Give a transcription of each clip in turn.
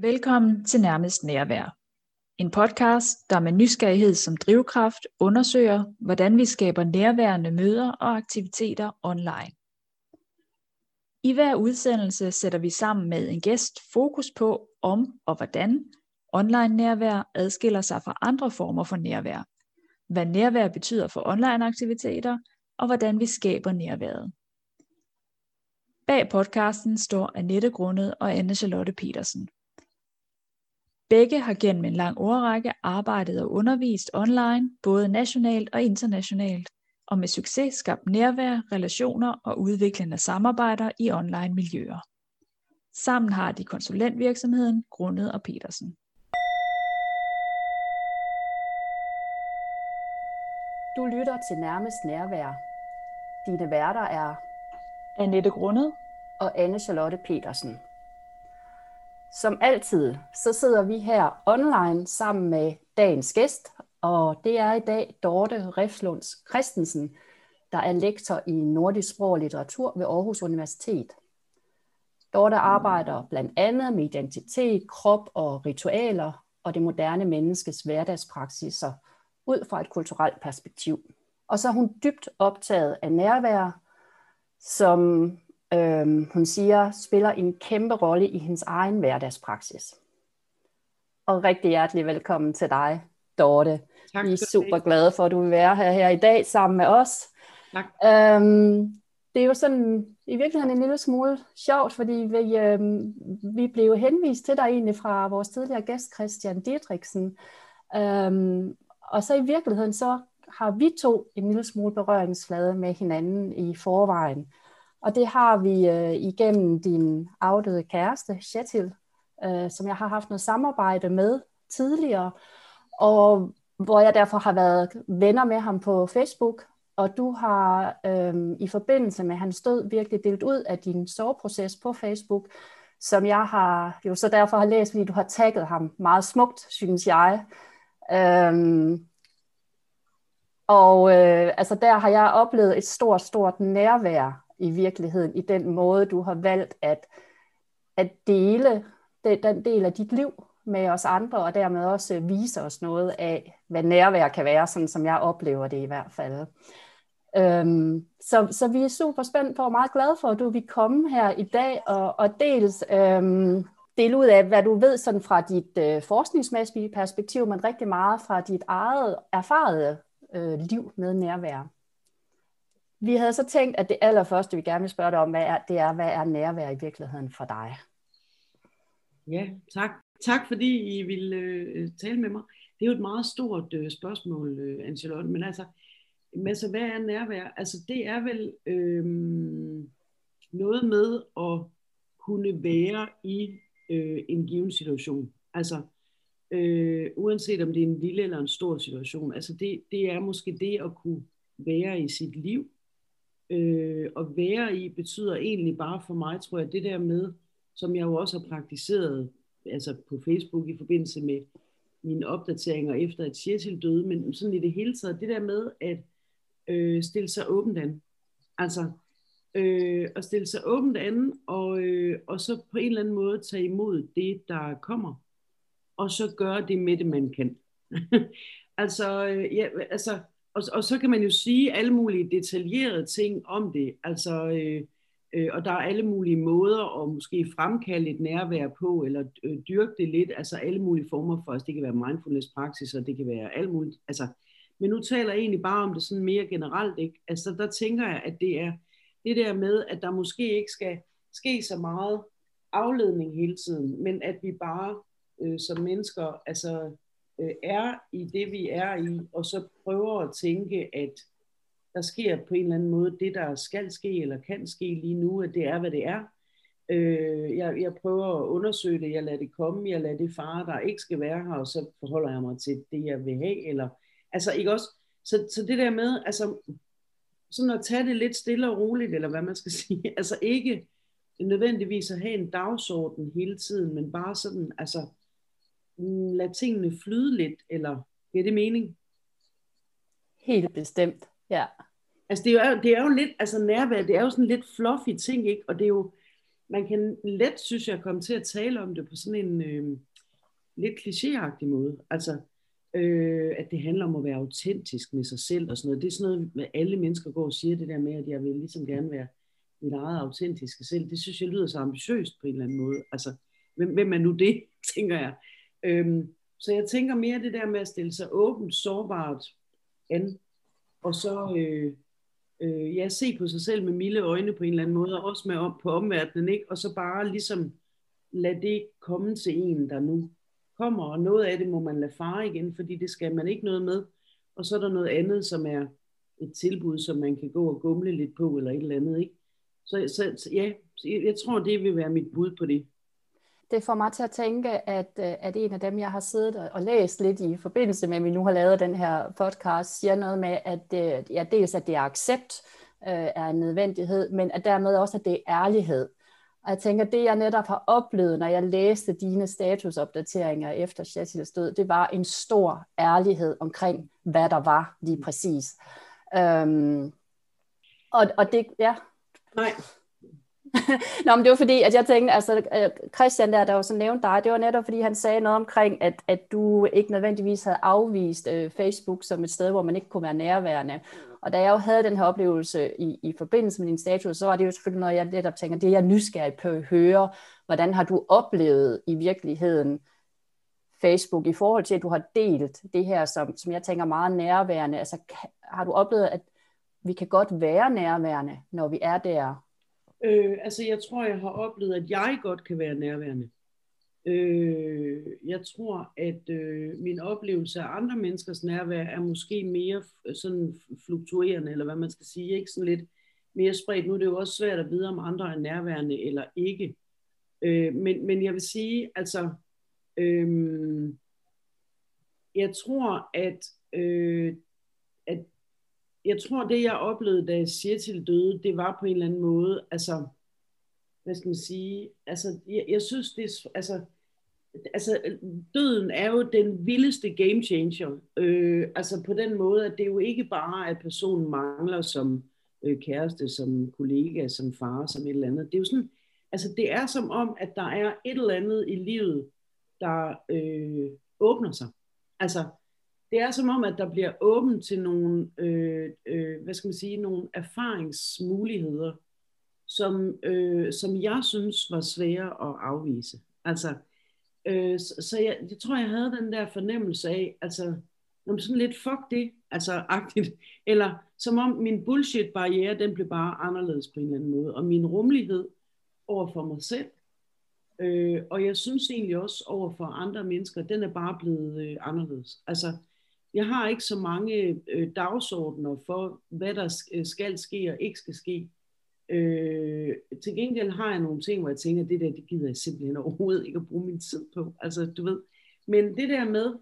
Velkommen til Nærmest Nærvær. En podcast, der med nysgerrighed som drivkraft undersøger, hvordan vi skaber nærværende møder og aktiviteter online. I hver udsendelse sætter vi sammen med en gæst fokus på, om og hvordan online nærvær adskiller sig fra andre former for nærvær, hvad nærvær betyder for online aktiviteter, og hvordan vi skaber nærværet. Bag podcasten står Annette Grundet og Anne Charlotte Petersen. Begge har gennem en lang årrække arbejdet og undervist online, både nationalt og internationalt, og med succes skabt nærvær, relationer og udviklende samarbejder i online miljøer. Sammen har de konsulentvirksomheden Grundet og Petersen. Du lytter til Nærmest Nærvær. Dine værter er Annette Grundet og Anne Charlotte Petersen. Som altid, så sidder vi her online sammen med dagens gæst, og det er i dag Dorte Refslunds Christensen, der er lektor i nordisk sprog og litteratur ved Aarhus Universitet. Dorte arbejder blandt andet med identitet, krop og ritualer og det moderne menneskes hverdagspraksiser ud fra et kulturelt perspektiv. Og så er hun dybt optaget af nærvær, som øh, hun siger, spiller en kæmpe rolle i hendes egen hverdagspraksis. Og rigtig hjertelig velkommen til dig, Dorte. Tak, Vi er super glade for, at du vil være her, her i dag sammen med os. Tak. Øhm, det er jo sådan i virkeligheden en lille smule sjovt, fordi vi, øhm, vi blev henvist til dig egentlig fra vores tidligere gæst, Christian Dietriksen. Øhm, og så i virkeligheden, så har vi to en lille smule berøringsflade med hinanden i forvejen. Og det har vi øh, igennem din afdøde kæreste, Shetil, øh, som jeg har haft noget samarbejde med tidligere, og hvor jeg derfor har været venner med ham på Facebook, og du har øh, i forbindelse med hans død virkelig delt ud af din soveproces på Facebook, som jeg har jo så derfor har læst, fordi du har tagget ham meget smukt, synes jeg. Øhm, og øh, altså der har jeg oplevet et stort, stort nærvær i virkeligheden, i den måde, du har valgt at, at dele den, den del af dit liv med os andre, og dermed også øh, vise os noget af, hvad nærvær kan være, sådan som jeg oplever det i hvert fald. Øhm, så, så vi er super spændt på og meget glade for, at du vil komme her i dag og, og dels øhm, dele ud af, hvad du ved sådan fra dit øh, forskningsmæssige perspektiv, men rigtig meget fra dit eget erfarede øh, liv med nærvær. Vi havde så tænkt, at det allerførste, vi gerne vil spørge dig om, hvad er, det er, hvad er nærvær i virkeligheden for dig? Ja, tak. Tak fordi I ville øh, tale med mig. Det er jo et meget stort øh, spørgsmål, øh, Angelotte, men altså, men altså, hvad er nærvær? Altså, det er vel øh, noget med at kunne være i øh, en given situation. Altså, øh, uanset om det er en lille eller en stor situation. Altså, det, det er måske det at kunne være i sit liv, øh, og være i betyder egentlig bare for mig, tror jeg, det der med, som jeg jo også har praktiseret altså på Facebook i forbindelse med mine opdateringer efter at Churchill døde, men sådan i det hele taget, det der med at øh, stille sig åbent an. Altså øh, at stille sig åbent an, og, øh, og så på en eller anden måde tage imod det, der kommer, og så gøre det med det, man kan. altså, øh, ja, altså og, og så kan man jo sige alle mulige detaljerede ting om det, altså, øh, øh, og der er alle mulige måder at måske fremkalde et nærvær på, eller øh, dyrke det lidt, altså alle mulige former for, os, det kan være mindfulness praksis, og det kan være alt muligt, altså, men nu taler jeg egentlig bare om det sådan mere generelt, ikke? Altså der tænker jeg, at det er det der med, at der måske ikke skal ske så meget afledning hele tiden, men at vi bare øh, som mennesker, altså øh, er i det, vi er i, og så prøver at tænke, at der sker på en eller anden måde det, der skal ske eller kan ske lige nu, at det er, hvad det er. Øh, jeg, jeg prøver at undersøge det, jeg lader det komme, jeg lader det fare, der ikke skal være her, og så forholder jeg mig til det, jeg vil have. Eller, altså ikke også, så, så det der med, altså sådan at tage det lidt stille og roligt, eller hvad man skal sige, altså ikke nødvendigvis at have en dagsorden hele tiden, men bare sådan, altså lade tingene flyde lidt, eller giver det mening? Helt bestemt, ja. Altså det er, jo, det er jo lidt, altså nærvær, det er jo sådan lidt fluffy ting, ikke? Og det er jo, man kan let, synes jeg, komme til at tale om det på sådan en øh, lidt klichéagtig måde. Altså, øh, at det handler om at være autentisk med sig selv og sådan noget. Det er sådan noget, alle mennesker går og siger det der med, at jeg vil ligesom gerne være mit eget autentiske selv. Det synes jeg lyder så ambitiøst på en eller anden måde. Altså, hvem, hvem er nu det, tænker jeg. Øhm, så jeg tænker mere det der med at stille sig åbent, sårbart an, og så øh, øh, ja, se på sig selv med milde øjne på en eller anden måde, og også med om, på omverdenen, ikke? og så bare ligesom lade det komme til en, der nu kommer, og noget af det må man lade fare igen, fordi det skal man ikke noget med, og så er der noget andet, som er et tilbud, som man kan gå og gumle lidt på, eller et eller andet, ikke? Så, så, så ja, jeg tror, det vil være mit bud på det det får mig til at tænke, at, øh, at en af dem, jeg har siddet og læst lidt i forbindelse med, at vi nu har lavet den her podcast, siger noget med, at det, ja, dels at det er accept øh, er en nødvendighed, men at dermed også, at det er ærlighed. Og jeg tænker, det jeg netop har oplevet, når jeg læste dine statusopdateringer efter Chatils død, det var en stor ærlighed omkring, hvad der var lige præcis. Øhm, og, og det, ja. Nej, Nå, men det var fordi, at jeg tænkte, altså øh, Christian der, der var så nævnt dig, det var netop fordi, han sagde noget omkring, at, at du ikke nødvendigvis havde afvist øh, Facebook som et sted, hvor man ikke kunne være nærværende. Og da jeg jo havde den her oplevelse i, i forbindelse med din status, så var det jo selvfølgelig noget, jeg netop tænker, det er jeg nysgerrig på at høre. Hvordan har du oplevet i virkeligheden Facebook i forhold til, at du har delt det her, som, som jeg tænker meget nærværende? Altså har du oplevet, at vi kan godt være nærværende, når vi er der, Øh, altså, jeg tror, jeg har oplevet, at jeg godt kan være nærværende. Øh, jeg tror, at øh, min oplevelse af andre menneskers nærvær er måske mere sådan fluktuerende, eller hvad man skal sige, ikke sådan lidt mere spredt. Nu er det jo også svært at vide, om andre er nærværende eller ikke. Øh, men, men jeg vil sige, altså, øh, jeg tror, at, øh, jeg tror, det jeg oplevede, da Sjetil døde, det var på en eller anden måde, altså, hvad skal man sige, altså, jeg, jeg synes, det er, altså, altså, døden er jo den vildeste game changer, øh, altså på den måde, at det jo ikke bare, at personen mangler som øh, kæreste, som kollega, som far, som et eller andet. Det er jo sådan, altså det er som om, at der er et eller andet i livet, der øh, åbner sig. Altså, det er som om, at der bliver åbent til nogle, øh, øh, hvad skal man sige, nogle erfaringsmuligheder, som, øh, som jeg synes var svære at afvise. Altså, øh, så, så jeg, jeg tror, jeg havde den der fornemmelse af, altså, jamen sådan lidt fuck det, altså agtigt, eller som om min bullshit-barriere, den blev bare anderledes på en eller anden måde, og min rummelighed over for mig selv, øh, og jeg synes egentlig også over for andre mennesker, den er bare blevet øh, anderledes. Altså, jeg har ikke så mange øh, dagsordner for, hvad der øh, skal ske og ikke skal ske. Øh, til gengæld har jeg nogle ting, hvor jeg tænker, det der, det gider jeg simpelthen overhovedet ikke at bruge min tid på. Altså, du ved. Men det der med,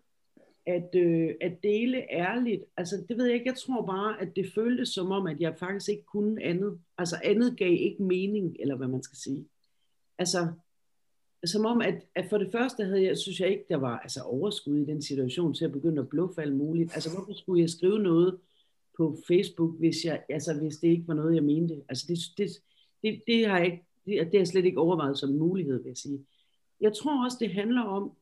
at, øh, at dele ærligt, altså det ved jeg ikke, jeg tror bare, at det føltes som om, at jeg faktisk ikke kunne andet. Altså andet gav ikke mening, eller hvad man skal sige. Altså, som om, at, at for det første havde jeg, synes jeg ikke, der var altså, overskud i den situation til at begynde at bluffe alt muligt. Altså, hvorfor skulle jeg skrive noget på Facebook, hvis, jeg, altså, hvis det ikke var noget, jeg mente? Altså, det, det, det, det har jeg ikke, det, det har jeg slet ikke overvejet som en mulighed, vil jeg sige. Jeg tror også, det handler om,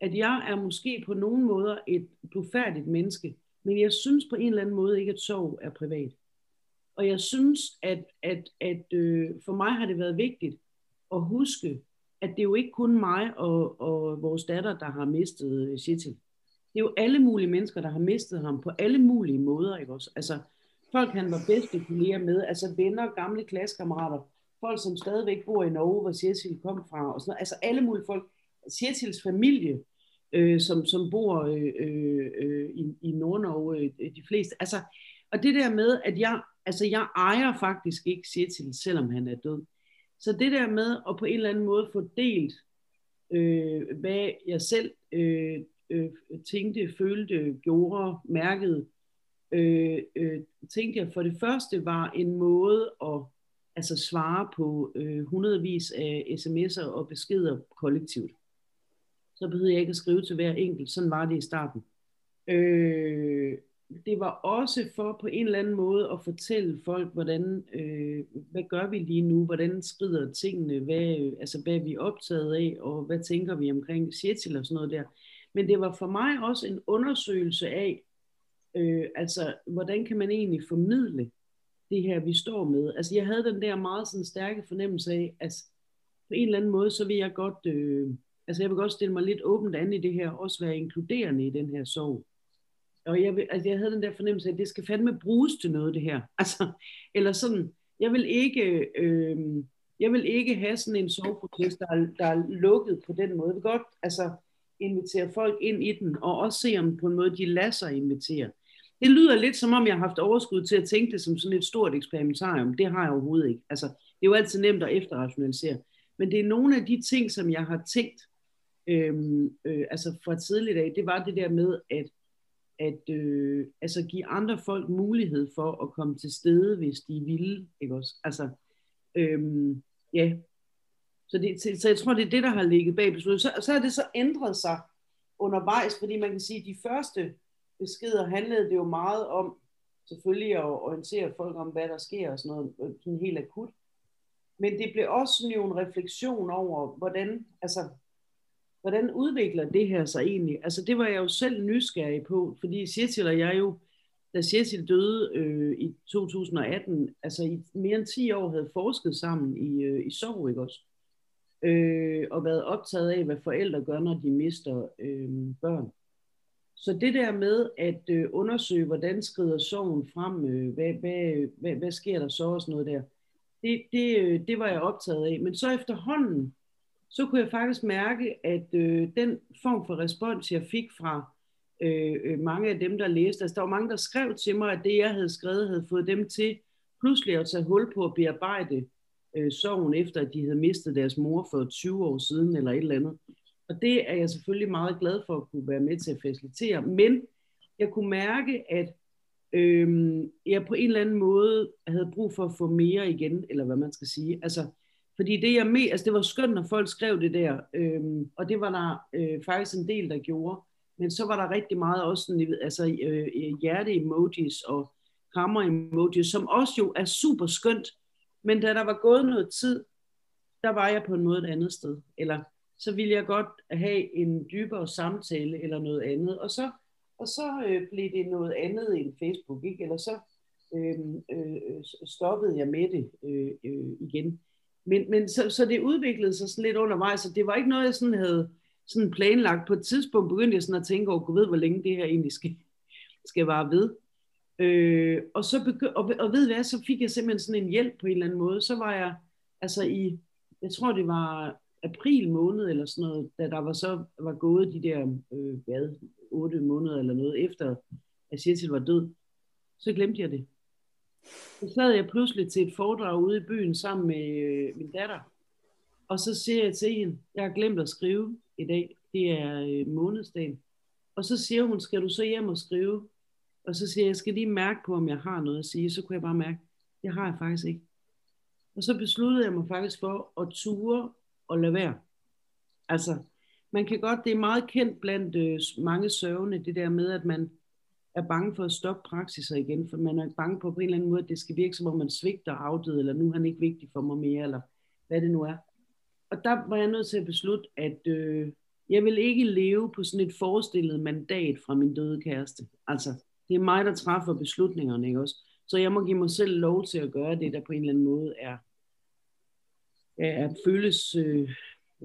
at jeg er måske på nogen måder et blufærdigt menneske, men jeg synes på en eller anden måde ikke, at sorg er privat. Og jeg synes, at, at, at øh, for mig har det været vigtigt at huske, at det er jo ikke kun mig og, og vores datter, der har mistet øh, Shetil. Det er jo alle mulige mennesker, der har mistet ham på alle mulige måder. Ikke også? Altså, folk han var bedste kolleger med, altså venner, gamle klassekammerater, folk som stadigvæk bor i Norge, hvor Shetil kom fra, og sådan noget. altså alle mulige folk. Shetils familie, øh, som, som bor øh, øh, øh, i, i Nord-Norge, øh, de fleste. Altså, og det der med, at jeg, altså jeg ejer faktisk ikke Shetil, selvom han er død. Så det der med at på en eller anden måde få delt, øh, hvad jeg selv øh, øh, tænkte, følte, gjorde, mærkede, øh, øh, tænkte jeg for det første var en måde at altså svare på øh, hundredvis af sms'er og beskeder kollektivt. Så behøvede jeg ikke at skrive til hver enkelt. Sådan var det i starten. Øh, det var også for på en eller anden måde at fortælle folk, hvordan, øh, hvad gør vi lige nu, hvordan skrider tingene, hvad, altså, hvad er vi optaget af, og hvad tænker vi omkring Sjetil og sådan noget der. Men det var for mig også en undersøgelse af, øh, altså, hvordan kan man egentlig formidle det her, vi står med. Altså, jeg havde den der meget sådan stærke fornemmelse af, at på en eller anden måde, så vil jeg godt, øh, altså jeg vil godt stille mig lidt åbent an i det her, også være inkluderende i den her sorg. Og jeg, vil, altså jeg havde den der fornemmelse af, at det skal fandme bruges til noget, det her. Altså, eller sådan, jeg vil ikke, øh, jeg vil ikke have sådan en soveproces, der er, der er lukket på den måde. Jeg vil godt altså, invitere folk ind i den, og også se om på en måde, de lader sig invitere. Det lyder lidt som om, jeg har haft overskud til at tænke det som sådan et stort eksperimentarium. Det har jeg overhovedet ikke. Altså, det er jo altid nemt at efterrationalisere. Men det er nogle af de ting, som jeg har tænkt, øh, øh, altså fra tidligt af, det var det der med, at at øh, altså give andre folk mulighed for at komme til stede, hvis de vil, ikke også? Altså, øhm, ja. Så, det, så, jeg tror, det er det, der har ligget bag beslutningen. Så, så har det så ændret sig undervejs, fordi man kan sige, at de første beskeder handlede det jo meget om, selvfølgelig at orientere folk om, hvad der sker og sådan noget, øh, sådan helt akut. Men det blev også sådan jo en refleksion over, hvordan, altså, hvordan udvikler det her sig egentlig? Altså det var jeg jo selv nysgerrig på, fordi Cecil og jeg jo, da Cecil døde øh, i 2018, altså i mere end 10 år havde forsket sammen i, øh, i sorg, ikke også? Øh, og været optaget af, hvad forældre gør, når de mister øh, børn. Så det der med at øh, undersøge, hvordan skrider sorgen frem, øh, hvad, hvad, hvad, hvad sker der så og sådan noget der, det, det, øh, det var jeg optaget af. Men så efterhånden, så kunne jeg faktisk mærke, at øh, den form for respons, jeg fik fra øh, øh, mange af dem, der læste, altså der var mange, der skrev til mig, at det, jeg havde skrevet, havde fået dem til pludselig at tage hul på at bearbejde øh, sorgen, efter at de havde mistet deres mor for 20 år siden, eller et eller andet. Og det er jeg selvfølgelig meget glad for at kunne være med til at facilitere. Men jeg kunne mærke, at øh, jeg på en eller anden måde havde brug for at få mere igen, eller hvad man skal sige. Altså, fordi det, jeg med, altså det var skønt, når folk skrev det der, øhm, og det var der øh, faktisk en del, der gjorde. Men så var der rigtig meget også sådan, altså, øh, øh, hjerte-emojis og krammer-emojis, som også jo er super skønt. Men da der var gået noget tid, der var jeg på en måde et andet sted. Eller så ville jeg godt have en dybere samtale eller noget andet. Og så, og så øh, blev det noget andet end Facebook, ikke? Eller så øhm, øh, øh, stoppede jeg med det øh, øh, igen. Men, men så, så det udviklede sig sådan lidt undervejs, så det var ikke noget, jeg sådan havde sådan planlagt. På et tidspunkt begyndte jeg sådan at tænke over, ved hvor længe det her egentlig skal, skal vare ved. Øh, og, så begy- og, og ved hvad, så fik jeg simpelthen sådan en hjælp på en eller anden måde. Så var jeg, altså i, jeg tror det var april måned eller sådan noget, da der var så var gået de der, øh, hvad, otte måneder eller noget efter, at Cecil var død, så glemte jeg det. Så sad jeg pludselig til et foredrag ude i byen sammen med øh, min datter. Og så siger jeg til hende, jeg har glemt at skrive i dag. Det er øh, månedsdagen. Og så siger hun, skal du så hjem og skrive? Og så siger jeg, jeg skal lige mærke på, om jeg har noget at sige. Så kunne jeg bare mærke, det har jeg faktisk ikke. Og så besluttede jeg mig faktisk for at ture og lade være. Altså, man kan godt, det er meget kendt blandt øh, mange sørgende, det der med, at man er bange for at stoppe praksiser igen, for man er bange på på en eller anden måde, at det skal virke som om man svigter afdøde, eller nu er han ikke vigtig for mig mere, eller hvad det nu er. Og der var jeg nødt til at beslutte, at øh, jeg vil ikke leve på sådan et forestillet mandat fra min døde kæreste. Altså, det er mig, der træffer beslutningerne, ikke også? Så jeg må give mig selv lov til at gøre det, der på en eller anden måde er, er føles øh,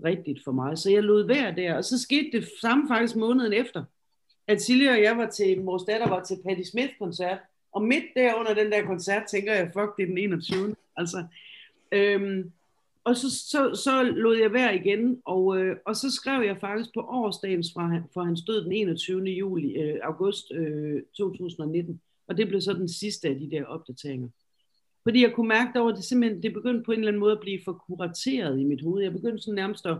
rigtigt for mig. Så jeg lod være der, og så skete det samme faktisk måneden efter at Silje og jeg var til, vores datter var til Patti Smith-koncert, og midt der under den der koncert, tænker jeg, fuck, det er den 21. Altså, øhm, og så, så, så lod jeg være igen, og, øh, og så skrev jeg faktisk på årsdagen fra, fra hans død den 21. juli, øh, august øh, 2019, og det blev så den sidste af de der opdateringer. Fordi jeg kunne mærke, at det simpelthen, det begyndte på en eller anden måde at blive for kurateret i mit hoved. Jeg begyndte sådan nærmest at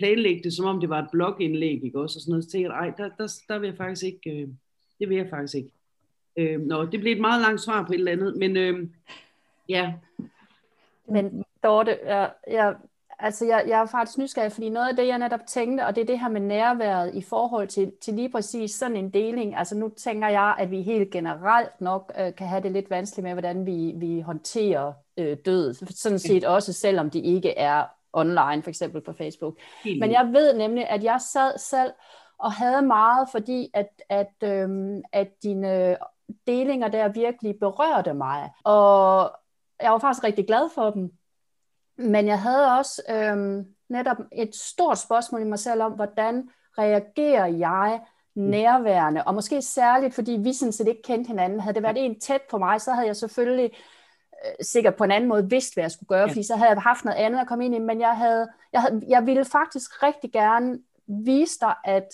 planlægge det, som om det var et blogindlæg, ikke også, og sådan noget, så tænkte jeg, der, der, der vil jeg faktisk ikke, øh, det vil jeg faktisk ikke. Øh, nå, det blev et meget langt svar på et eller andet, men øh, ja. Men Dorte, jeg, jeg, altså jeg, jeg er faktisk nysgerrig, fordi noget af det, jeg netop tænkte, og det er det her med nærværet i forhold til, til lige præcis sådan en deling. Altså nu tænker jeg, at vi helt generelt nok øh, kan have det lidt vanskeligt med, hvordan vi, vi håndterer øh, død. Sådan set også, selvom det ikke er online, for eksempel på Facebook. Helt Men jeg ved nemlig, at jeg sad selv og havde meget, fordi at, at, øhm, at dine delinger der virkelig berørte mig. Og jeg var faktisk rigtig glad for dem. Men jeg havde også øhm, netop et stort spørgsmål i mig selv om, hvordan reagerer jeg nærværende, og måske særligt, fordi vi sådan set ikke kendte hinanden. Havde det været en tæt på mig, så havde jeg selvfølgelig øh, sikkert på en anden måde vidst, hvad jeg skulle gøre, ja. fordi så havde jeg haft noget andet at komme ind i, men jeg, havde, jeg, havde, jeg ville faktisk rigtig gerne vise dig, at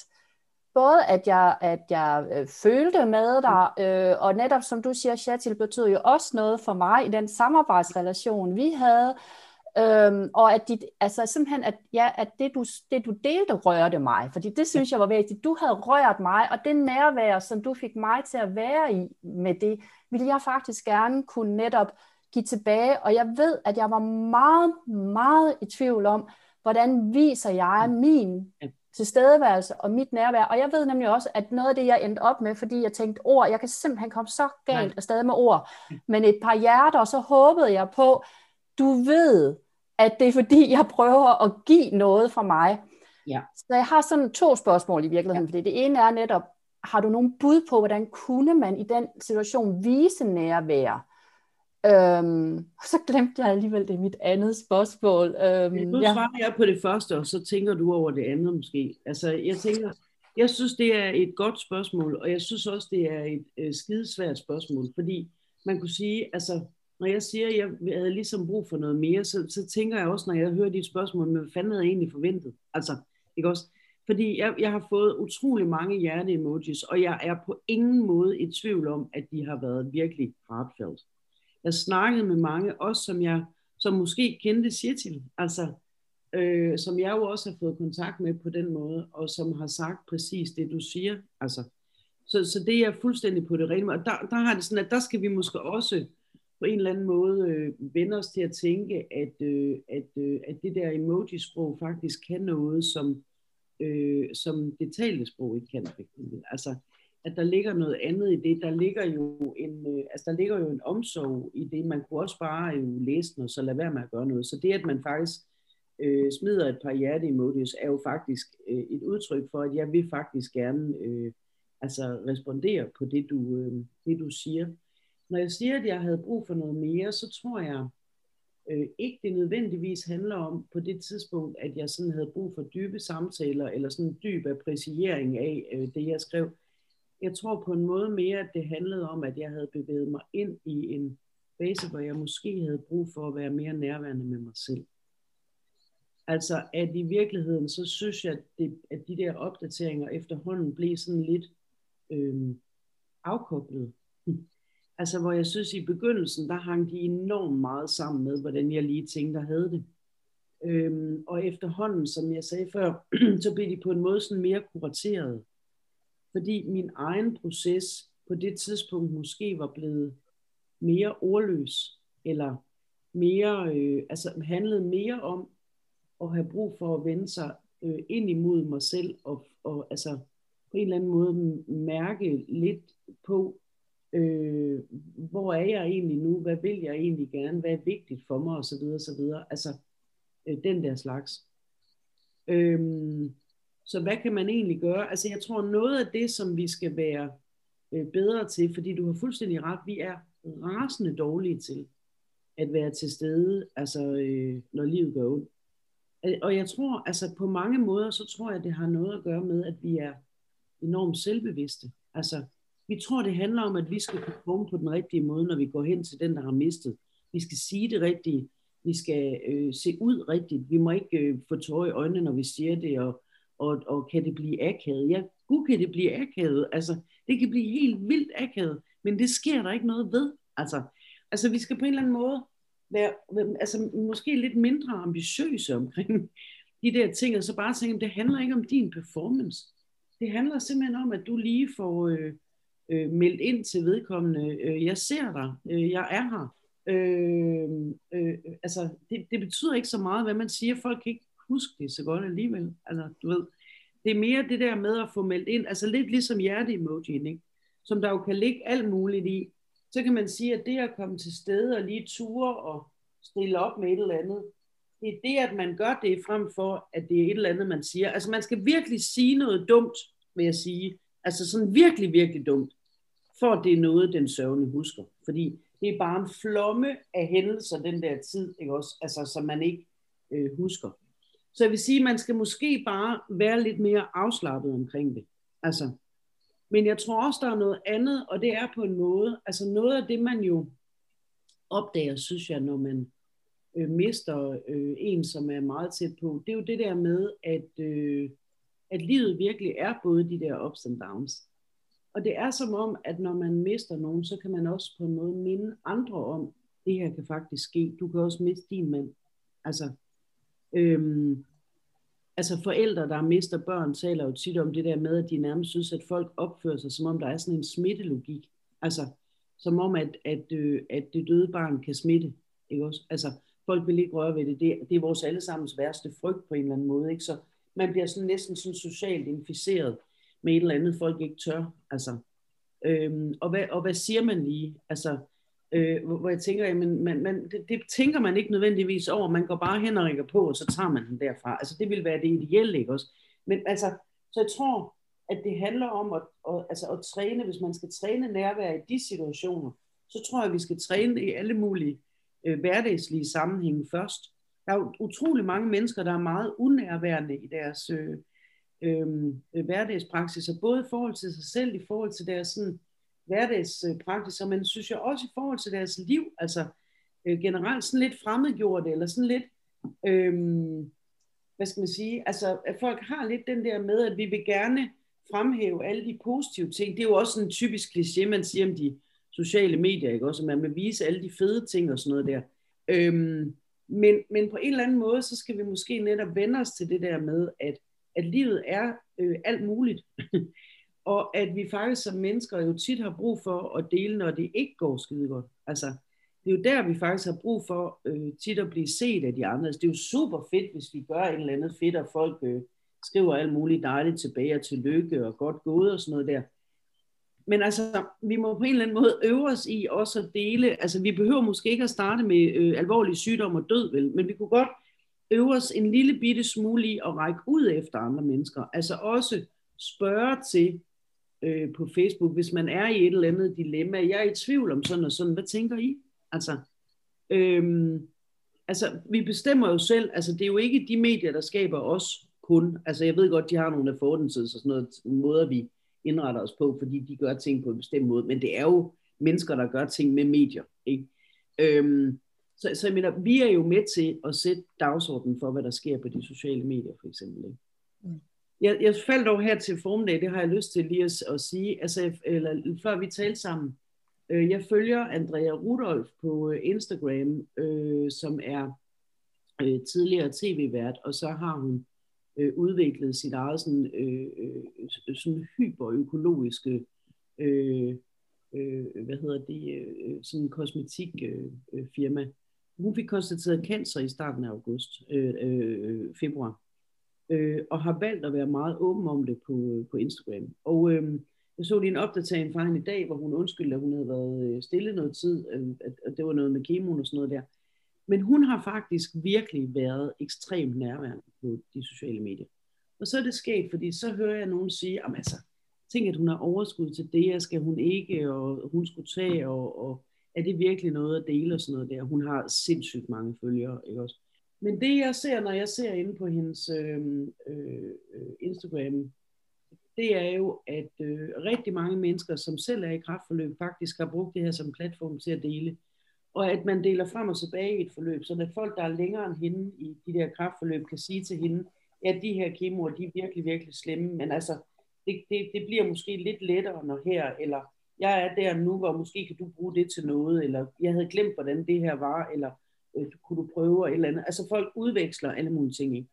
både at jeg, at jeg øh, følte med dig, øh, og netop som du siger, Shatil betød jo også noget for mig i den samarbejdsrelation, vi havde, Øhm, og at, dit, altså simpelthen, at, ja, at det, du, det du delte rørte mig, fordi det synes jeg var vigtigt. Du havde rørt mig, og det nærvær, som du fik mig til at være i med det, ville jeg faktisk gerne kunne netop give tilbage. Og jeg ved, at jeg var meget, meget i tvivl om, hvordan viser jeg min tilstedeværelse og mit nærvær. Og jeg ved nemlig også, at noget af det, jeg endte op med, fordi jeg tænkte ord, jeg kan simpelthen komme så galt afsted med ord, men et par hjerter, og så håbede jeg på, du ved, at det er fordi, jeg prøver at give noget fra mig. Ja. Så jeg har sådan to spørgsmål i virkeligheden, ja. fordi det ene er netop, har du nogen bud på, hvordan kunne man i den situation vise nærvær? Øhm, så glemte jeg alligevel det mit andet spørgsmål. Øhm, nu svarer jeg på det første, og så tænker du over det andet måske. Altså, jeg tænker, jeg synes, det er et godt spørgsmål, og jeg synes også, det er et øh, skidesvært spørgsmål, fordi man kunne sige, altså, når jeg siger, at jeg havde ligesom brug for noget mere, så, så tænker jeg også, når jeg hører dit spørgsmål, men hvad fanden havde jeg egentlig forventet? Altså, ikke også? Fordi jeg, jeg har fået utrolig mange hjerte-emojis, og jeg er på ingen måde i tvivl om, at de har været virkelig heartfelt. Jeg snakkede med mange, også som jeg som måske kendte Shetil, altså, øh, som jeg jo også har fået kontakt med på den måde, og som har sagt præcis det, du siger. Altså, så, så det er fuldstændig på det rene. Og der, der har det sådan, at der skal vi måske også på en eller anden måde øh, vende os til at tænke, at, øh, at, øh, at det der emoji-sprog faktisk kan noget, som, øh, som det talte sprog ikke kan. Altså, at der ligger noget andet i det. Der ligger jo en, øh, altså, der ligger jo en omsorg i det. Man kunne også bare jo læse noget, så lad være med at gøre noget. Så det, at man faktisk øh, smider et par hjerte-emojis, er jo faktisk øh, et udtryk for, at jeg vil faktisk gerne øh, altså respondere på det, du, øh, det, du siger når jeg siger, at jeg havde brug for noget mere, så tror jeg øh, ikke, det nødvendigvis handler om på det tidspunkt, at jeg sådan havde brug for dybe samtaler, eller sådan en dyb appreciering af øh, det, jeg skrev. Jeg tror på en måde mere, at det handlede om, at jeg havde bevæget mig ind i en fase, hvor jeg måske havde brug for at være mere nærværende med mig selv. Altså, at i virkeligheden, så synes jeg, at, det, at de der opdateringer efterhånden blev sådan lidt øh, afkoblet. Altså hvor jeg synes i begyndelsen, der hang de enormt meget sammen med, hvordan jeg lige tænkte og havde det. Øhm, og efterhånden, som jeg sagde før, så blev de på en måde sådan mere kurateret. Fordi min egen proces på det tidspunkt måske var blevet mere ordløs, eller mere, øh, altså handlede mere om at have brug for at vende sig øh, ind imod mig selv, og, og altså på en eller anden måde mærke lidt på, øh, hvor er jeg egentlig nu, hvad vil jeg egentlig gerne, hvad er vigtigt for mig, osv. osv. Altså øh, den der slags. Øh, så hvad kan man egentlig gøre? Altså jeg tror noget af det, som vi skal være øh, bedre til, fordi du har fuldstændig ret, vi er rasende dårlige til at være til stede, altså øh, når livet går ondt. Øh, og jeg tror, altså på mange måder, så tror jeg, det har noget at gøre med, at vi er enormt selvbevidste. Altså, vi tror, det handler om, at vi skal komme på den rigtige måde, når vi går hen til den, der har mistet. Vi skal sige det rigtige. Vi skal øh, se ud rigtigt. Vi må ikke øh, få tårer i øjnene, når vi siger det, og, og, og kan det blive akavet? Ja, gud kan det blive akavet. Altså, det kan blive helt vildt akavet, men det sker der ikke noget ved. Altså, altså vi skal på en eller anden måde være altså, måske lidt mindre ambitiøse omkring de der ting, og så bare tænke, det handler ikke om din performance. Det handler simpelthen om, at du lige får... Øh, øh, meldt ind til vedkommende, øh, jeg ser dig, øh, jeg er her, Øh, øh, altså, det, det betyder ikke så meget, hvad man siger. Folk kan ikke huske det så godt alligevel. Altså, du ved, det er mere det der med at få meldt ind, altså lidt ligesom hjerte-emojien, ikke? som der jo kan ligge alt muligt i. Så kan man sige, at det at komme til stede og lige ture og stille op med et eller andet, det er det, at man gør det frem for, at det er et eller andet, man siger. Altså man skal virkelig sige noget dumt, vil jeg sige. Altså sådan virkelig, virkelig dumt, for at det er noget, den sørgende husker. Fordi det er bare en flomme af hændelser den der tid, ikke også? Altså, som man ikke øh, husker. Så jeg vil sige, at man skal måske bare være lidt mere afslappet omkring det. Altså, men jeg tror også, der er noget andet, og det er på en måde, altså noget af det, man jo opdager, synes jeg, når man øh, mister øh, en, som er meget tæt på, det er jo det der med, at, øh, at livet virkelig er både de der ups and downs. Og det er som om, at når man mister nogen, så kan man også på en måde minde andre om, det her kan faktisk ske. Du kan også miste din mand. Altså, øhm, altså forældre, der mister børn, taler jo tit om det der med, at de nærmest synes, at folk opfører sig, som om der er sådan en smittelogik. Altså, som om, at, at, øh, at det døde barn kan smitte. Ikke også? Altså, folk vil ikke røre ved det. det. Det er vores allesammens værste frygt på en eller anden måde. Ikke? Så man bliver sådan næsten sådan socialt inficeret med et eller andet, folk ikke tør. Altså, øhm, og, hvad, og hvad siger man lige? Altså, øh, hvor, hvor jeg tænker, jamen, man, man, det, det tænker man ikke nødvendigvis over, man går bare hen og ringer på, og så tager man den derfra. Altså det vil være det ideelle, ikke også? Men altså, så jeg tror, at det handler om at, at, altså at træne, hvis man skal træne nærvær i de situationer, så tror jeg, at vi skal træne i alle mulige øh, hverdagslige sammenhænge først. Der er jo utrolig mange mennesker, der er meget unærværende i deres øh, øh, øh hverdagspraksis, både i forhold til sig selv, i forhold til deres sådan, hverdagspraksis, men synes jeg også i forhold til deres liv, altså øh, generelt sådan lidt fremmedgjort, eller sådan lidt, øh, hvad skal man sige, altså at folk har lidt den der med, at vi vil gerne fremhæve alle de positive ting. Det er jo også en typisk kliché, man siger om de sociale medier, ikke? Også, at man vil vise alle de fede ting og sådan noget der. Øhm, men, men på en eller anden måde, så skal vi måske netop vende os til det der med, at, at livet er øh, alt muligt. og at vi faktisk som mennesker jo tit har brug for at dele, når det ikke går skide godt. Altså, det er jo der, vi faktisk har brug for øh, tit at blive set af de andre. Altså, det er jo super fedt, hvis vi gør et eller andet fedt, og folk øh, skriver alt muligt dejligt tilbage og tillykke og godt gået og sådan noget der. Men altså, vi må på en eller anden måde øve os i også at dele, altså vi behøver måske ikke at starte med øh, alvorlig sygdom og død, vel, men vi kunne godt øve os en lille bitte smule i at række ud efter andre mennesker. Altså også spørge til, øh, på Facebook, hvis man er i et eller andet dilemma. Jeg er i tvivl om sådan og sådan. Hvad tænker I? Altså, øhm, altså, vi bestemmer jo selv. Altså, det er jo ikke de medier, der skaber os kun. Altså, jeg ved godt, de har nogle affordances og sådan noget måder, vi indretter os på, fordi de gør ting på en bestemt måde. Men det er jo mennesker, der gør ting med medier. Ikke? Øhm, så, så jeg mener, vi er jo med til at sætte dagsordenen for, hvad der sker på de sociale medier, for eksempel. Ikke? Mm. Jeg, jeg faldt over her til formiddag, det har jeg lyst til lige at, at sige, altså, eller før vi talte sammen. Øh, jeg følger Andrea Rudolf på øh, Instagram, øh, som er øh, tidligere tv-vært, og så har hun øh, udviklet sit eget sådan, øh, øh, sådan hyperøkologiske øh, øh, hvad hedder det, øh, sådan kosmetikfirma. Øh, øh, firma. hun fik konstateret cancer i starten af august, øh, øh, februar øh, og har valgt at være meget åben om det på, øh, på Instagram. Og øh, jeg så lige en opdatering fra hende i dag, hvor hun undskyldte, at hun havde været øh, stille noget tid, øh, at, at det var noget med kemo og sådan noget der. Men hun har faktisk virkelig været ekstremt nærværende på de sociale medier. Og så er det sket, fordi så hører jeg nogen sige, at altså, tænk, at hun har overskud til det, skal hun ikke, og hun skulle tage, og, og er det virkelig noget at dele og sådan noget der. Hun har sindssygt mange følgere, ikke også? Men det jeg ser, når jeg ser inde på hendes øh, øh, Instagram, det er jo, at øh, rigtig mange mennesker, som selv er i kraftforløb, faktisk har brugt det her som platform til at dele. Og at man deler frem og tilbage i et forløb, så at folk, der er længere end hende i de der kraftforløb, kan sige til hende, ja, de her kemoer, de er virkelig, virkelig slemme, men altså, det, det, det bliver måske lidt lettere, når her, eller jeg er der nu, hvor måske kan du bruge det til noget, eller jeg havde glemt, hvordan det her var, eller øh, kunne du prøve, et eller andet. Altså folk udveksler alle mulige ting i.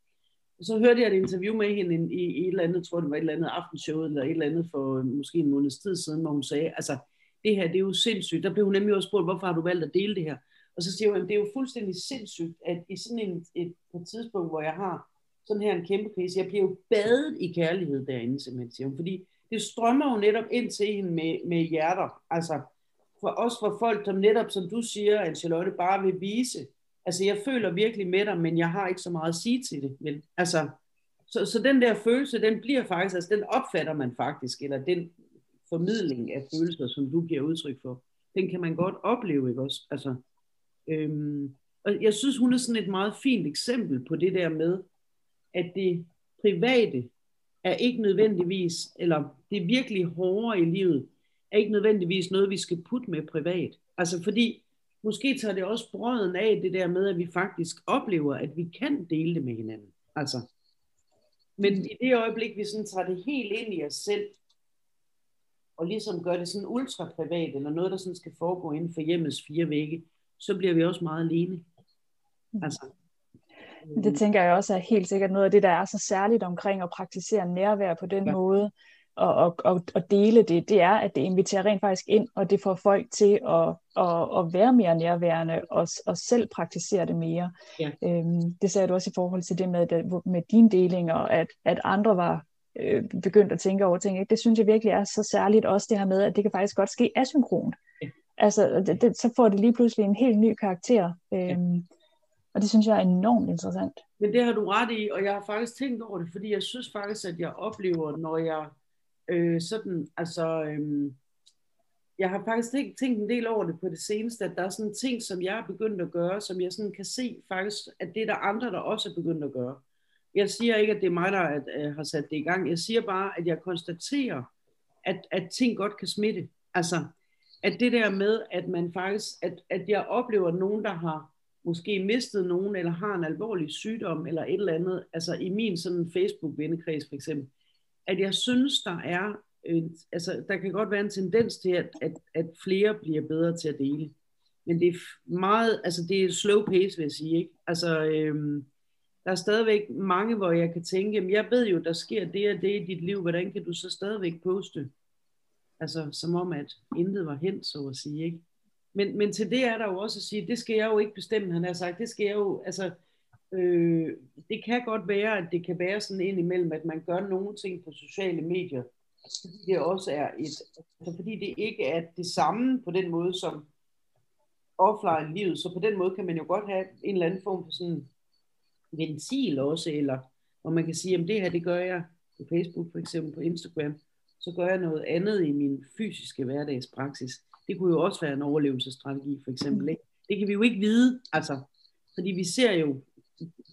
Og så hørte jeg et interview med hende i, i et eller andet, tror det var et eller andet aftenshow, eller et eller andet for øh, måske en måneds tid siden, hvor hun sagde, altså det her, det er jo sindssygt. Der blev hun nemlig også spurgt, hvorfor har du valgt at dele det her? Og så siger hun, det er jo fuldstændig sindssygt, at i sådan en, et, et tidspunkt, hvor jeg har sådan her en kæmpe krise, jeg bliver jo badet i kærlighed derinde, simpelthen, siger hun, fordi det strømmer jo netop ind til hende med, med hjerter, altså for også for folk, som netop, som du siger, Angelotte, bare vil vise, altså jeg føler virkelig med dig, men jeg har ikke så meget at sige til det, Men, Altså, så, så den der følelse, den bliver faktisk, altså den opfatter man faktisk, eller den formidling af følelser, som du giver udtryk for, den kan man godt opleve, ikke også? Altså, øhm, og jeg synes, hun er sådan et meget fint eksempel på det der med, at det private er ikke nødvendigvis, eller det virkelig hårde i livet, er ikke nødvendigvis noget, vi skal putte med privat. Altså fordi, måske tager det også brøden af det der med, at vi faktisk oplever, at vi kan dele det med hinanden. Altså, men i det øjeblik, vi sådan tager det helt ind i os selv, og ligesom gør det sådan ultra privat, eller noget, der sådan skal foregå inden for hjemmets fire vægge, så bliver vi også meget alene. Altså, det tænker jeg også er helt sikkert noget af det, der er så særligt omkring at praktisere nærvær på den ja. måde, og, og, og, dele det, det er, at det inviterer rent faktisk ind, og det får folk til at, at, at være mere nærværende og, og selv praktisere det mere. Ja. Øhm, det sagde du også i forhold til det med, med dine delinger, at, at andre var øh, begyndt at tænke over ting. Det synes jeg virkelig er så særligt også det her med, at det kan faktisk godt ske asynkront. Ja. Altså, det, det, så får det lige pludselig en helt ny karakter. Øhm, ja. Og det synes jeg er enormt interessant. Men det har du ret i, og jeg har faktisk tænkt over det, fordi jeg synes faktisk, at jeg oplever, når jeg øh, sådan, altså, øh, jeg har faktisk tænkt, tænkt en del over det på det seneste, at der er sådan ting, som jeg er begyndt at gøre, som jeg sådan kan se faktisk, at det er der andre, der også er begyndt at gøre. Jeg siger ikke, at det er mig, der at, øh, har sat det i gang. Jeg siger bare, at jeg konstaterer, at, at ting godt kan smitte. Altså, at det der med, at man faktisk, at, at jeg oplever nogen, der har måske mistet nogen, eller har en alvorlig sygdom, eller et eller andet, altså i min sådan Facebook-vennekreds for eksempel, at jeg synes, der er, en, altså der kan godt være en tendens til, at, at, at flere bliver bedre til at dele. Men det er meget, altså det er slow pace, vil jeg sige, ikke? Altså, øhm, der er stadigvæk mange, hvor jeg kan tænke, jamen jeg ved jo, der sker det og det i dit liv, hvordan kan du så stadigvæk poste? Altså, som om, at intet var hent, så at sige, ikke? Men, men til det er der jo også at sige, det skal jeg jo ikke bestemme, han har sagt, det skal jeg jo, altså, øh, det kan godt være, at det kan være sådan ind imellem, at man gør nogle ting på sociale medier, fordi det også er et, altså fordi det ikke er det samme på den måde som offline livet, så på den måde kan man jo godt have en eller anden form for sådan ventil også, eller hvor man kan sige, at det her, det gør jeg på Facebook for eksempel, på Instagram, så gør jeg noget andet i min fysiske hverdagspraksis. Det kunne jo også være en overlevelsesstrategi for eksempel. Ikke? Det kan vi jo ikke vide, altså, fordi vi ser jo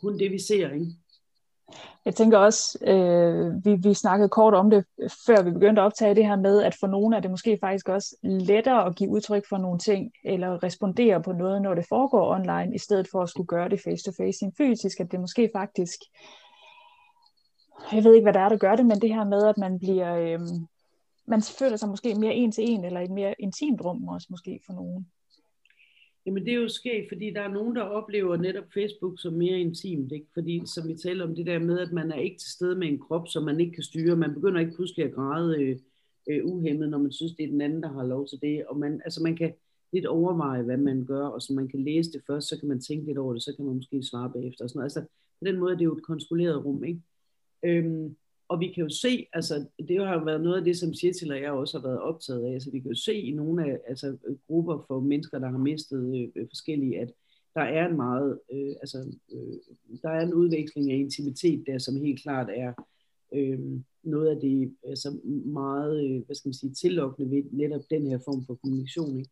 kun det, vi ser, ikke? Jeg tænker også, øh, vi, vi snakkede kort om det, før vi begyndte at optage det her med, at for nogle er det måske faktisk også lettere at give udtryk for nogle ting, eller respondere på noget, når det foregår online, i stedet for at skulle gøre det face-to-face -face fysisk, at det måske faktisk, jeg ved ikke, hvad der er, der gør det, men det her med, at man bliver, øh, man føler sig måske mere en til en, eller i et mere intimt rum også måske for nogen. Jamen det er jo sket, fordi der er nogen, der oplever netop Facebook som mere intimt, ikke? fordi som vi taler om det der med, at man er ikke til stede med en krop, som man ikke kan styre. Man begynder ikke pludselig at græde øh, øh, uhemmet, når man synes, det er den anden, der har lov til det. Og man, altså man kan lidt overveje, hvad man gør, og så man kan læse det først, så kan man tænke lidt over det, så kan man måske svare bagefter. Og sådan noget. Altså på den måde er det jo et kontrolleret rum. Ikke? Øhm, og vi kan jo se, altså det har jo været noget af det, som Sjetil og jeg også har været optaget af, altså vi kan jo se i nogle af altså, øh, grupper for mennesker, der har mistet øh, øh, forskellige, at der er en meget, øh, altså øh, der er en udveksling af intimitet der, som helt klart er øh, noget af det altså meget, øh, hvad skal man sige, tillokkende ved netop den her form for kommunikation. Ikke?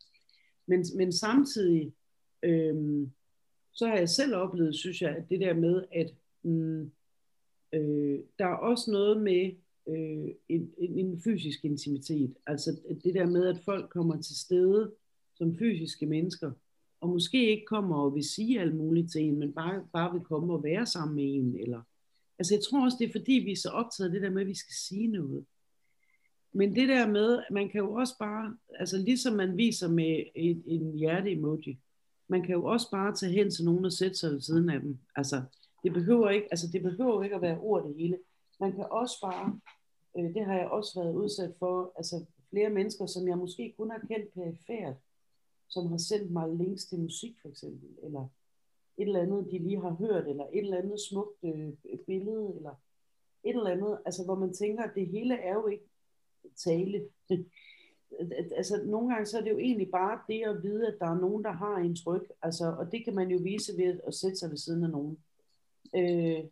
Men, men samtidig, øh, så har jeg selv oplevet, synes jeg, at det der med, at mm, Øh, der er også noget med øh, en, en, en fysisk intimitet. Altså det der med, at folk kommer til stede som fysiske mennesker, og måske ikke kommer og vil sige alt muligt til en, men bare, bare vil komme og være sammen med en. Eller, altså jeg tror også, det er fordi, vi er så optaget af det der med, at vi skal sige noget. Men det der med, man kan jo også bare, altså ligesom man viser med en, en hjerte-emoji, man kan jo også bare tage hen til nogen og sætte sig ved siden af dem. Altså, det behøver ikke, altså det behøver ikke at være ord det hele. Man kan også bare, øh, det har jeg også været udsat for, altså flere mennesker, som jeg måske kun har kendt perifært, som har sendt mig links til musik for eksempel, eller et eller andet, de lige har hørt, eller et eller andet smukt øh, billede, eller et eller andet, altså hvor man tænker, at det hele er jo ikke tale. altså nogle gange så er det jo egentlig bare det at vide, at der er nogen, der har en tryk, altså, og det kan man jo vise ved at sætte sig ved siden af nogen. Øh,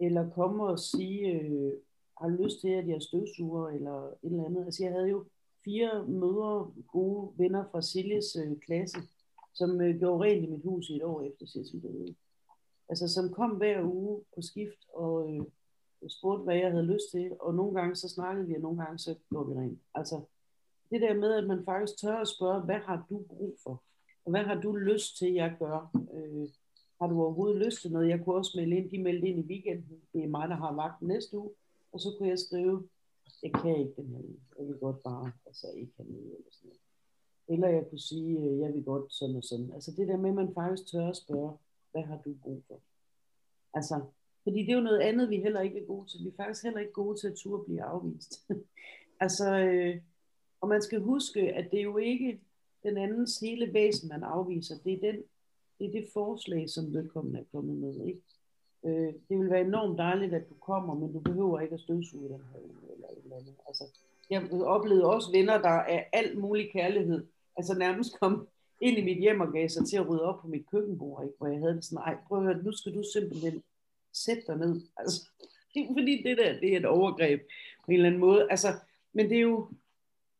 eller komme og sige, øh, har lyst til, at jeg støvsuger, eller et eller andet. Altså jeg havde jo fire mødre, gode venner fra Siljes øh, klasse, som øh, gjorde rent i mit hus i et år efter Sissel døde. Altså som kom hver uge på skift og øh, spurgte, hvad jeg havde lyst til, og nogle gange så snakkede vi, og nogle gange så gjorde vi rent. Altså det der med, at man faktisk tør at spørge, hvad har du brug for? Og hvad har du lyst til, jeg gør? Øh, har du overhovedet lyst til noget? Jeg kunne også melde ind, de meldte ind i weekenden. Det er mig, der har vagt næste uge. Og så kunne jeg skrive, jeg kan ikke den her Jeg vil godt bare, altså ikke have noget eller sådan noget. Eller jeg kunne sige, øh, jeg vil godt sådan og sådan. Altså det der med, at man faktisk tør at spørge, hvad har du brug for? Altså, fordi det er jo noget andet, vi heller ikke er gode til. Vi er faktisk heller ikke gode til at turde blive afvist. altså, øh, og man skal huske, at det er jo ikke den andens hele væsen, man afviser. Det er, den, det, er det forslag, som vedkommende er kommet med. Ikke? Øh, det vil være enormt dejligt, at du kommer, men du behøver ikke at støvsuge den her eller et eller andet. Altså, jeg oplevede også venner, der er alt mulig kærlighed, altså nærmest kom ind i mit hjem og gav sig til at rydde op på mit køkkenbord, ikke? hvor jeg havde det sådan, ej, prøv at høre, nu skal du simpelthen sætte dig ned. Altså, fordi det der, det er et overgreb på en eller anden måde. Altså, men det er jo,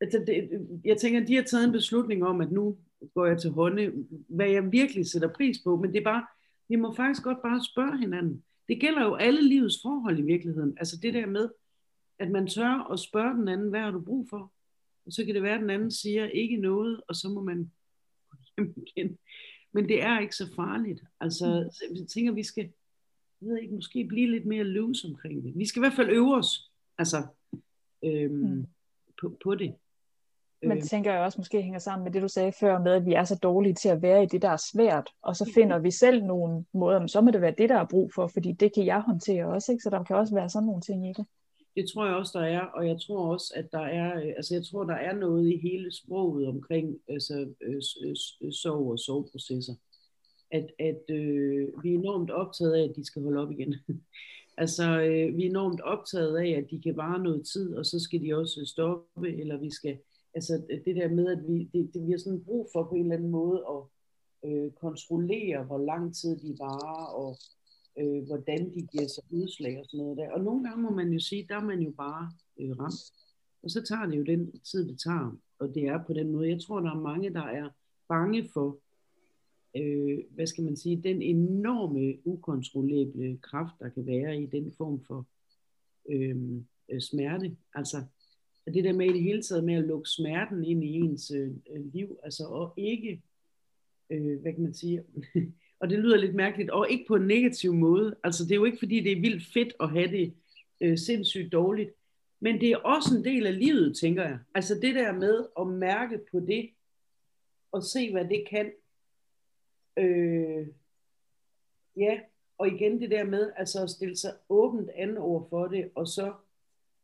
altså det, jeg tænker, de har taget en beslutning om, at nu går jeg til hånde, hvad jeg virkelig sætter pris på, men det er bare, vi må faktisk godt bare spørge hinanden. Det gælder jo alle livets forhold i virkeligheden. Altså det der med, at man tør at spørge den anden, hvad har du brug for? Og så kan det være, at den anden siger ikke noget, og så må man hjem igen. Men det er ikke så farligt. Altså, jeg tænker, vi skal, jeg ved ikke, måske blive lidt mere loose omkring det. Vi skal i hvert fald øve os, altså, øhm, mm. på, på det. Men det tænker jeg også måske hænger sammen med det, du sagde før med, at vi er så dårlige til at være i det, der er svært, og så finder vi selv nogle måder, men så må det være det, der er brug for, fordi det kan jeg håndtere også, ikke? så der kan også være sådan nogle ting i det. Det tror jeg også, der er, og jeg tror også, at der er, øh, altså jeg tror, der er noget i hele sproget omkring altså, øh, sorg og soveprocesser. At, at øh, vi er enormt optaget af, at de skal holde op igen. altså, øh, vi er enormt optaget af, at de kan vare noget tid, og så skal de også stoppe, eller vi skal altså øh, det der med, at vi, det, det, vi har sådan brug for på en eller anden måde at øh, kontrollere, hvor lang tid de varer, og øh, hvordan de giver sig udslag og sådan noget der. Og nogle gange må man jo sige, der er man jo bare øh, ramt. Og så tager det jo den tid, det tager. Og det er på den måde. Jeg tror, der er mange, der er bange for, øh, hvad skal man sige, den enorme ukontrollerbare kraft, der kan være i den form for øh, øh smerte. Altså, og det der med i det hele taget med at lukke smerten ind i ens øh, øh liv, altså og ikke, øh, hvad kan man sige, og det lyder lidt mærkeligt, og ikke på en negativ måde, altså det er jo ikke fordi det er vildt fedt at have det øh, sindssygt dårligt, men det er også en del af livet, tænker jeg. Altså det der med at mærke på det, og se hvad det kan. Øh, ja, og igen det der med altså at stille sig åbent an over for det, og så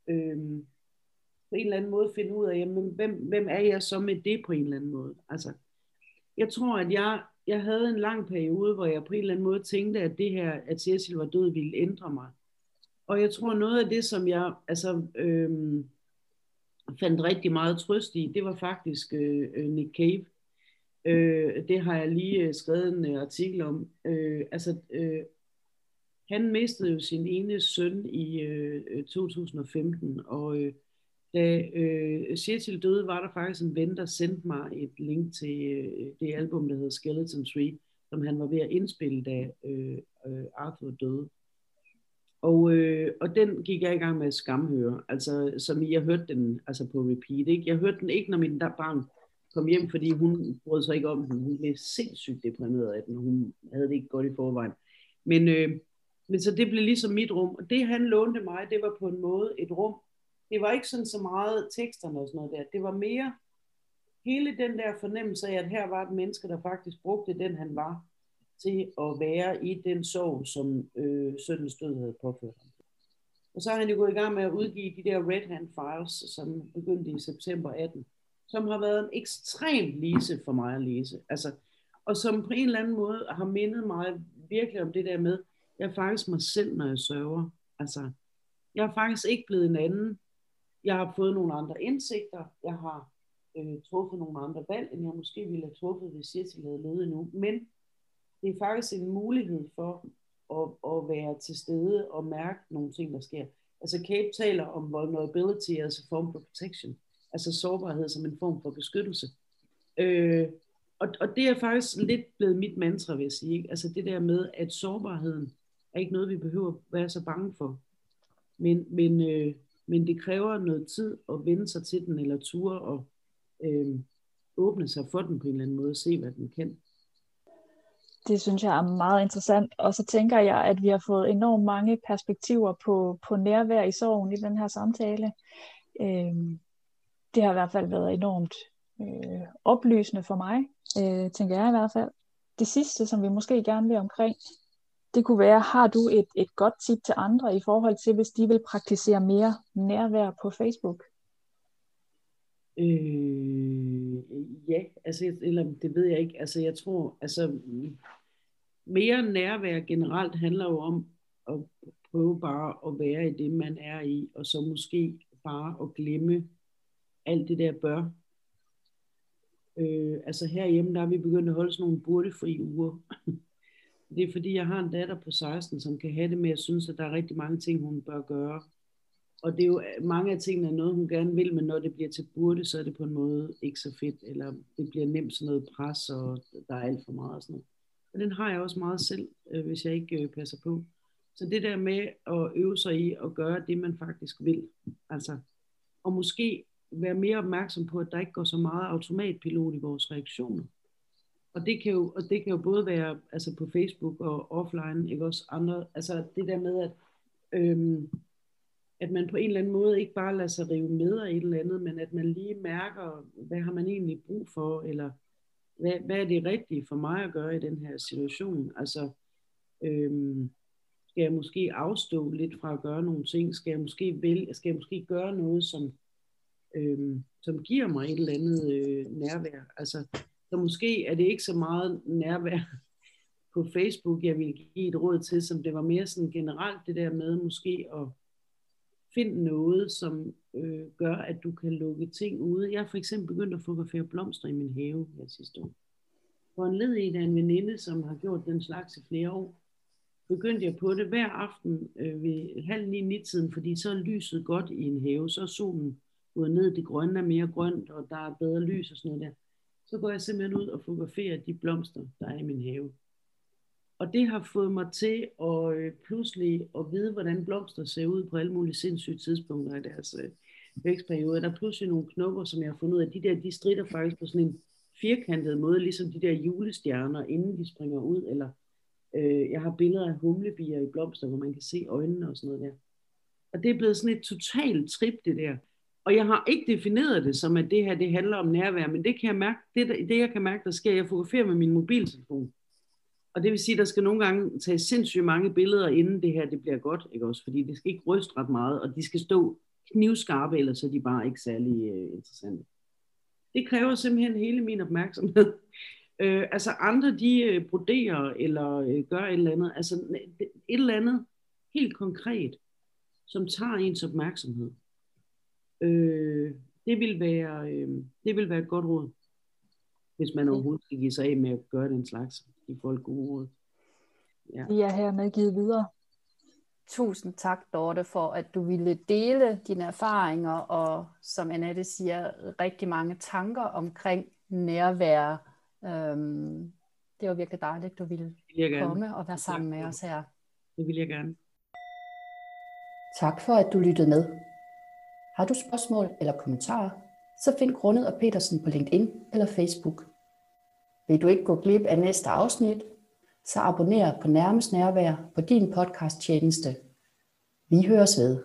øh, på en eller anden måde finde ud af, jamen, hvem, hvem er jeg så med det på en eller anden måde. Altså, jeg tror, at jeg, jeg havde en lang periode, hvor jeg på en eller anden måde tænkte, at det her, at Cecil var død, ville ændre mig. Og jeg tror, noget af det, som jeg altså, øhm, fandt rigtig meget trøst i, det var faktisk øh, øh Nick Cave. Øh, det har jeg lige øh, skrevet en øh, artikel om. Øh, altså, øh, han mistede jo sin ene søn i øh, øh 2015, og øh, da øh, Cecil døde, var der faktisk en ven, der sendte mig et link til øh, det album, der hedder Skeleton Tree, som han var ved at indspille, da øh, øh, Arthur døde. Og, øh, og den gik jeg i gang med at skamhøre, altså som I har hørt den altså på repeat. Ikke? Jeg hørte den ikke, når min barn kom hjem, fordi hun brød sig ikke om den. Hun blev sindssygt deprimeret af den, og hun havde det ikke godt i forvejen. Men, øh, men så det blev ligesom mit rum. Og det han lånte mig, det var på en måde et rum, det var ikke sådan så meget teksterne og sådan noget der. Det var mere hele den der fornemmelse af, at her var et menneske, der faktisk brugte den, han var, til at være i den sorg, som øh, søndens død havde påført ham. Og så har han jo gået i gang med at udgive de der Red Hand Files, som begyndte i september 18. som har været en ekstrem lise for mig at læse. Altså, og som på en eller anden måde har mindet mig virkelig om det der med, jeg er faktisk mig selv, når jeg sørger. Altså, jeg er faktisk ikke blevet en anden. Jeg har fået nogle andre indsigter. Jeg har øh, truffet nogle andre valg, end jeg måske ville have truffet, hvis jeg havde levet nu. Men det er faktisk en mulighed for at, at være til stede og mærke nogle ting, der sker. Altså Cape taler om vulnerability as a form for protection, altså sårbarhed som en form for beskyttelse. Øh, og, og det er faktisk lidt blevet mit mantra, vil jeg sige. Ikke? Altså det der med, at sårbarheden er ikke noget, vi behøver at være så bange for. Men, men, øh, men det kræver noget tid at vende sig til den, eller ture og øh, åbne sig for den på en eller anden måde, og se hvad den kan. Det synes jeg er meget interessant, og så tænker jeg, at vi har fået enormt mange perspektiver på, på nærvær i sorgen i den her samtale. Øh, det har i hvert fald været enormt øh, oplysende for mig, øh, tænker jeg i hvert fald. Det sidste, som vi måske gerne vil omkring, det kunne være, har du et, et godt tip til andre i forhold til, hvis de vil praktisere mere nærvær på Facebook? Øh, ja, altså, eller det ved jeg ikke. Altså, jeg tror, altså, mm, mere nærvær generelt handler jo om at prøve bare at være i det, man er i, og så måske bare at glemme alt det der bør. Øh, altså herhjemme, der er vi begyndt at holde sådan nogle burdefri uger det er fordi, jeg har en datter på 16, som kan have det med at synes, at der er rigtig mange ting, hun bør gøre. Og det er jo mange af tingene er noget, hun gerne vil, men når det bliver til burde, så er det på en måde ikke så fedt, eller det bliver nemt sådan noget pres, og der er alt for meget og sådan noget. Og den har jeg også meget selv, øh, hvis jeg ikke øh, passer på. Så det der med at øve sig i at gøre det, man faktisk vil, altså, og måske være mere opmærksom på, at der ikke går så meget automatpilot i vores reaktioner. Og det kan jo, og det kan jo både være altså på Facebook og offline, ikke også andre, altså det der med, at, øhm, at man på en eller anden måde ikke bare lader sig rive med af et eller andet, men at man lige mærker, hvad har man egentlig brug for, eller hvad, hvad er det rigtige for mig at gøre i den her situation? Altså, øhm, skal jeg måske afstå lidt fra at gøre nogle ting? Skal jeg måske, vælge, skal jeg måske gøre noget, som, øhm, som giver mig et eller andet øh, nærvær? Altså, så måske er det ikke så meget nærvær på Facebook, jeg vil give et råd til, som det var mere sådan generelt det der med måske at finde noget, som øh, gør, at du kan lukke ting ude. Jeg har for eksempel begyndt at fotografere blomster i min have her sidste år. For en led i, en veninde, som har gjort den slags i flere år, begyndte jeg på det hver aften øh, ved halv ni ni tiden, fordi så er lyset godt i en have, så er solen gået ned, det grønne er mere grønt, og der er bedre lys og sådan noget der så går jeg simpelthen ud og fotograferer de blomster, der er i min have. Og det har fået mig til at øh, pludselig at vide, hvordan blomster ser ud på alle mulige sindssyge tidspunkter i deres øh, vækstperiode. Der er pludselig nogle knopper, som jeg har fundet ud af, de der, de strider faktisk på sådan en firkantet måde, ligesom de der julestjerner, inden de springer ud, eller øh, jeg har billeder af humlebier i blomster, hvor man kan se øjnene og sådan noget der. Og det er blevet sådan et totalt trip, det der. Og jeg har ikke defineret det som, at det her det handler om nærvær, men det kan jeg mærke, det, det jeg kan mærke, der sker, jeg fotograferer med min mobiltelefon. Og det vil sige, at der skal nogle gange tage sindssygt mange billeder, inden det her det bliver godt, ikke også? Fordi det skal ikke ryste ret meget, og de skal stå knivskarpe, ellers er de bare ikke særlig øh, interessante. Det kræver simpelthen hele min opmærksomhed. øh, altså andre, de øh, broderer eller øh, gør et eller andet, altså et eller andet helt konkret, som tager ens opmærksomhed. Øh, det, vil være, øh, det vil være et godt råd, hvis man overhovedet skal give sig af med at gøre den slags. De folk gode råd. Ja. Vi er hermed givet videre. Tusind tak, Dorte, for at du ville dele dine erfaringer, og som Annette siger, rigtig mange tanker omkring nærvær. Øhm, det var virkelig dejligt, at du ville komme og være sammen med os her. Det vil jeg gerne. Tak for, at du lyttede med. Har du spørgsmål eller kommentarer, så find Grundet og Petersen på LinkedIn eller Facebook. Vil du ikke gå glip af næste afsnit, så abonner på Nærmest Nærvær på din podcast tjeneste. Vi høres ved.